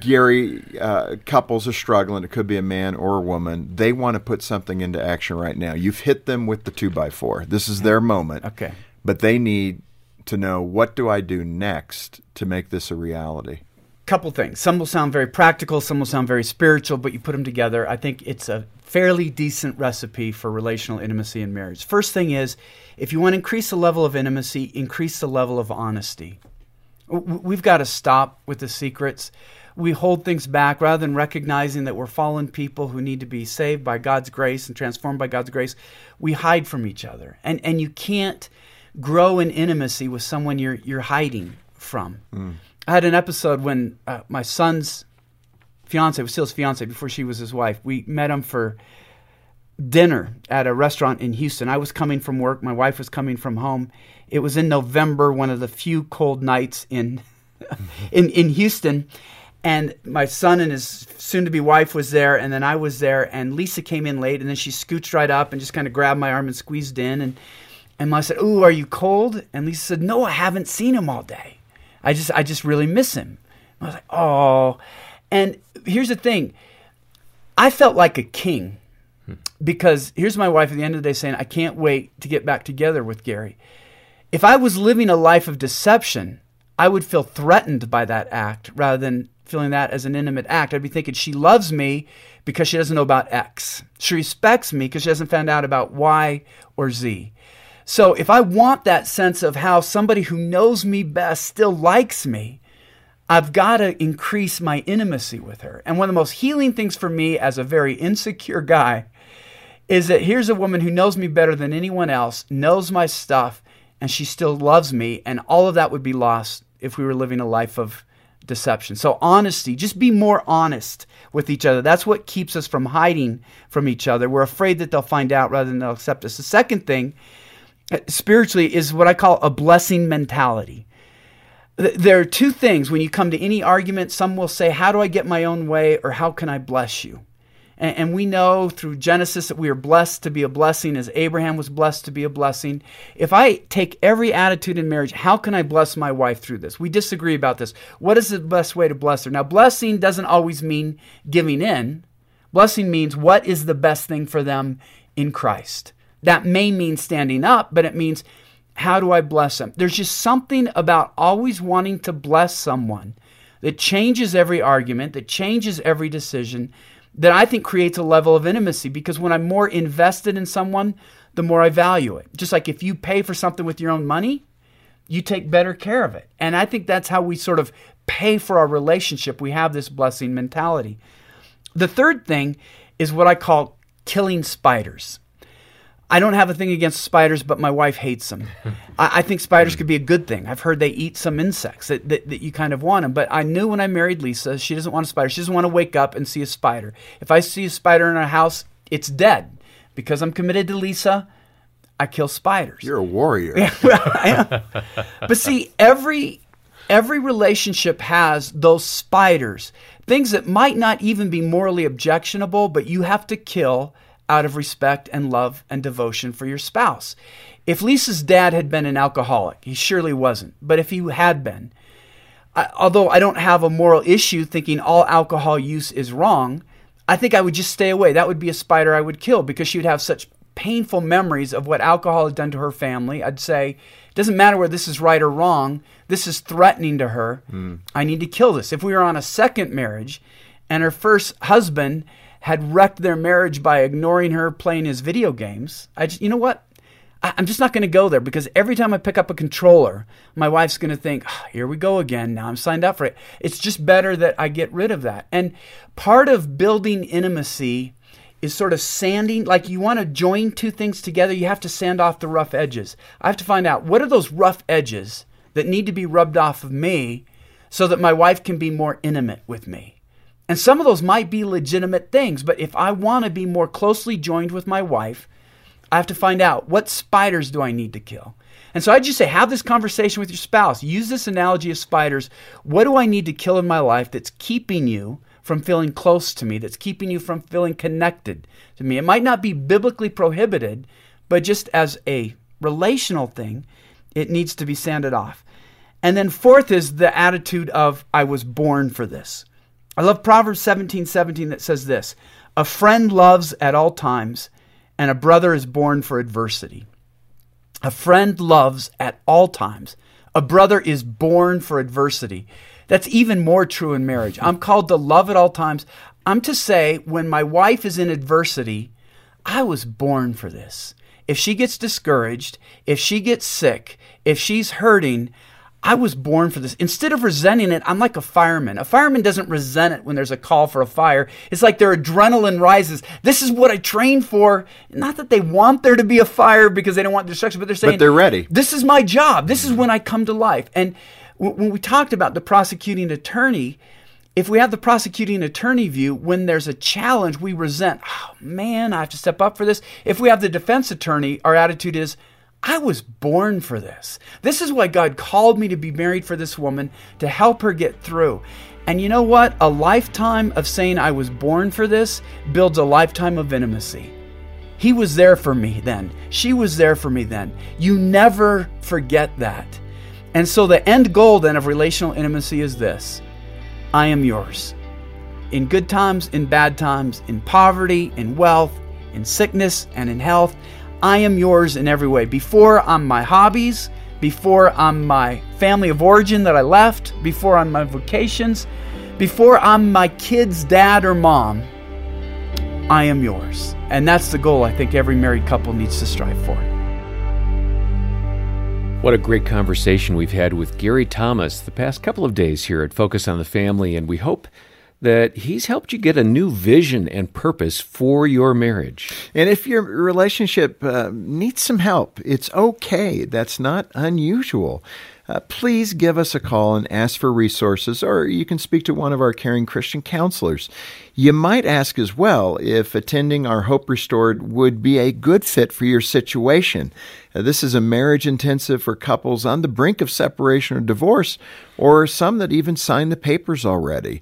Gary, uh, couples are struggling. It could be a man or a woman. They want to put something into action right now. You've hit them with the two by four. This is their moment. Okay. But they need to know what do I do next to make this a reality? Couple things. Some will sound very practical, some will sound very spiritual, but you put them together. I think it's a fairly decent recipe for relational intimacy in marriage. First thing is, if you want to increase the level of intimacy, increase the level of honesty. We've got to stop with the secrets. We hold things back rather than recognizing that we're fallen people who need to be saved by God's grace and transformed by God's grace. We hide from each other. And, and you can't grow in intimacy with someone you're, you're hiding from. Mm. I had an episode when uh, my son's fiance was still his fiance before she was his wife. We met him for dinner at a restaurant in Houston. I was coming from work. My wife was coming from home. It was in November, one of the few cold nights in in in Houston. And my son and his soon-to-be wife was there, and then I was there. And Lisa came in late, and then she scooched right up and just kind of grabbed my arm and squeezed in. And and I said, "Ooh, are you cold?" And Lisa said, "No, I haven't seen him all day." I just I just really miss him. I was like, oh. And here's the thing. I felt like a king because here's my wife at the end of the day saying, I can't wait to get back together with Gary. If I was living a life of deception, I would feel threatened by that act rather than feeling that as an intimate act. I'd be thinking she loves me because she doesn't know about X. She respects me because she hasn't found out about Y or Z. So if I want that sense of how somebody who knows me best still likes me, I've got to increase my intimacy with her. And one of the most healing things for me as a very insecure guy is that here's a woman who knows me better than anyone else, knows my stuff, and she still loves me. And all of that would be lost if we were living a life of deception. So, honesty, just be more honest with each other. That's what keeps us from hiding from each other. We're afraid that they'll find out rather than they'll accept us. The second thing spiritually is what I call a blessing mentality. There are two things when you come to any argument. Some will say, How do I get my own way? or How can I bless you? And, we know through Genesis that we are blessed to be a blessing as Abraham was blessed to be a blessing. If I take every attitude in marriage, how can I bless my wife through this? We disagree about this. What is the best way to bless her? Now, blessing doesn't always mean giving in, blessing means what is the best thing for them in Christ. That may mean standing up, but it means how do I bless them? There's just something about always wanting to bless someone that changes every argument, that changes every decision, that I think creates a level of intimacy because when I'm more invested in someone, the more I value it. Just like if you pay for something with your own money, you take better care of it. And I think that's how we sort of pay for our relationship. We have this blessing mentality. The third thing is what I call killing spiders. I don't have a thing against spiders, but my wife hates them. I, I, think spiders could be a good thing. I've heard they eat some insects that, that, that, you kind of want them. But I knew when I married Lisa, she doesn't want a spider. She doesn't want to wake up and see a spider. If I see a spider in our house, it's dead. Because I'm committed to Lisa, I kill spiders. You're a warrior. but see, every every relationship has those spiders, things that might not even be morally objectionable, but you have to kill out of respect and love and devotion for your spouse. If Lisa's dad had been an alcoholic, he surely wasn't, but if he had been, I, although I don't have a moral issue thinking all alcohol use is wrong, I think I would just stay away. That would be a spider I would kill because she would have such painful memories of what alcohol had done to her family. I'd say, it doesn't matter whether this is right or wrong, this is threatening to her. Mm. I need to kill this. If we were on a second marriage and her first husband had wrecked their marriage by ignoring her playing his video games. I just, you know what? I, am just not going to go there because every time I pick up a controller, my wife's going to think, oh, here we go again. Now I'm signed up for it. It's just better that I get rid of that. And part of building intimacy is sort of sanding, like you want to join two things together, you have to sand off the rough edges. I have to find out what are those rough edges that need to be rubbed off of me so that my wife can be more intimate with me. And some of those might be legitimate things, but if I want to be more closely joined with my wife, I have to find out what spiders do I need to kill. And so I just say, have this conversation with your spouse. Use this analogy of spiders. What do I need to kill in my life that's keeping you from feeling close to me, that's keeping you from feeling connected to me? It might not be biblically prohibited, but just as a relational thing, it needs to be sanded off. And then, fourth is the attitude of, I was born for this. I love Proverbs 17 17 that says this A friend loves at all times, and a brother is born for adversity. A friend loves at all times. A brother is born for adversity. That's even more true in marriage. I'm called to love at all times. I'm to say, when my wife is in adversity, I was born for this. If she gets discouraged, if she gets sick, if she's hurting, I was born for this. Instead of resenting it, I'm like a fireman. A fireman doesn't resent it when there's a call for a fire. It's like their adrenaline rises. This is what I trained for. Not that they want there to be a fire because they don't want destruction, but they're saying, but they're ready. This is my job. This is when I come to life. And when we talked about the prosecuting attorney, if we have the prosecuting attorney view, when there's a challenge, we resent, oh man, I have to step up for this. If we have the defense attorney, our attitude is, I was born for this. This is why God called me to be married for this woman to help her get through. And you know what? A lifetime of saying I was born for this builds a lifetime of intimacy. He was there for me then. She was there for me then. You never forget that. And so the end goal then of relational intimacy is this I am yours. In good times, in bad times, in poverty, in wealth, in sickness, and in health. I am yours in every way. Before I'm my hobbies, before I'm my family of origin that I left, before I'm my vocations, before I'm my kid's dad or mom, I am yours. And that's the goal I think every married couple needs to strive for. What a great conversation we've had with Gary Thomas the past couple of days here at Focus on the Family, and we hope that he's helped you get a new vision and purpose for your marriage. And if your relationship uh, needs some help, it's okay. That's not unusual. Uh, please give us a call and ask for resources, or you can speak to one of our caring Christian counselors. You might ask as well if attending our Hope Restored would be a good fit for your situation. Uh, this is a marriage intensive for couples on the brink of separation or divorce, or some that even signed the papers already.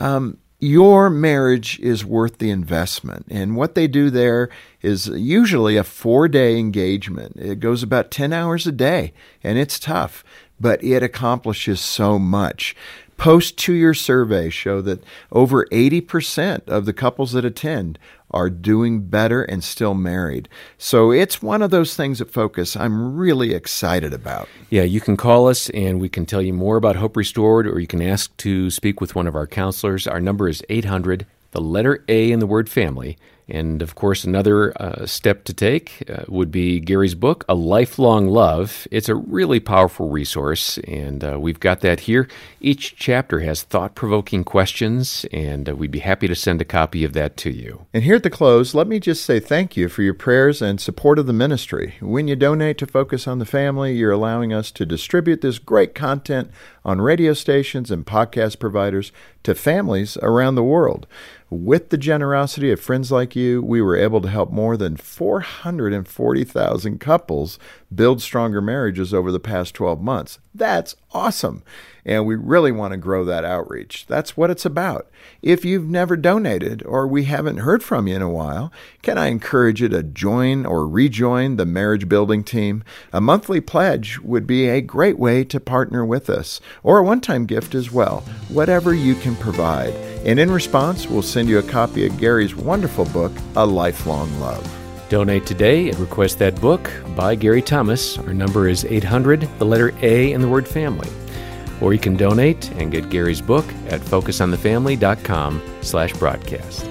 Um, your marriage is worth the investment. And what they do there is usually a four day engagement. It goes about 10 hours a day, and it's tough, but it accomplishes so much. Post two year surveys show that over 80% of the couples that attend are doing better and still married. So it's one of those things at Focus I'm really excited about. Yeah, you can call us and we can tell you more about Hope Restored, or you can ask to speak with one of our counselors. Our number is 800, the letter A in the word family, And of course, another uh, step to take uh, would be Gary's book, A Lifelong Love. It's a really powerful resource, and uh, we've got that here. Each chapter has thought provoking questions, and uh, we'd be happy to send a copy of that to you. And here at the close, let me just say thank you for your prayers and support of the ministry. When you donate to Focus on the Family, you're allowing us to distribute this great content on radio stations and podcast providers to families around the world. With the generosity of friends like you, we were able to help more than 440,000 couples build stronger marriages over the past 12 months. That's awesome. And we really want to grow that outreach. That's what it's about. If you've never donated or we haven't heard from you in a while, can I encourage you to join or rejoin the marriage building team? A monthly pledge would be a great way to partner with us, or a one time gift as well, whatever you can provide. And in response, we'll send you a copy of Gary's wonderful book, A Lifelong Love. Donate today and request that book by Gary Thomas. Our number is 800, the letter A, and the word family. Or you can donate and get Gary's book at focusonthefamily.com slash broadcast.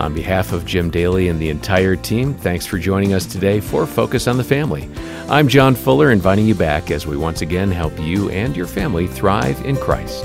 On behalf of Jim Daly and the entire team, thanks for joining us today for Focus on the Family. I'm John Fuller, inviting you back as we once again help you and your family thrive in Christ.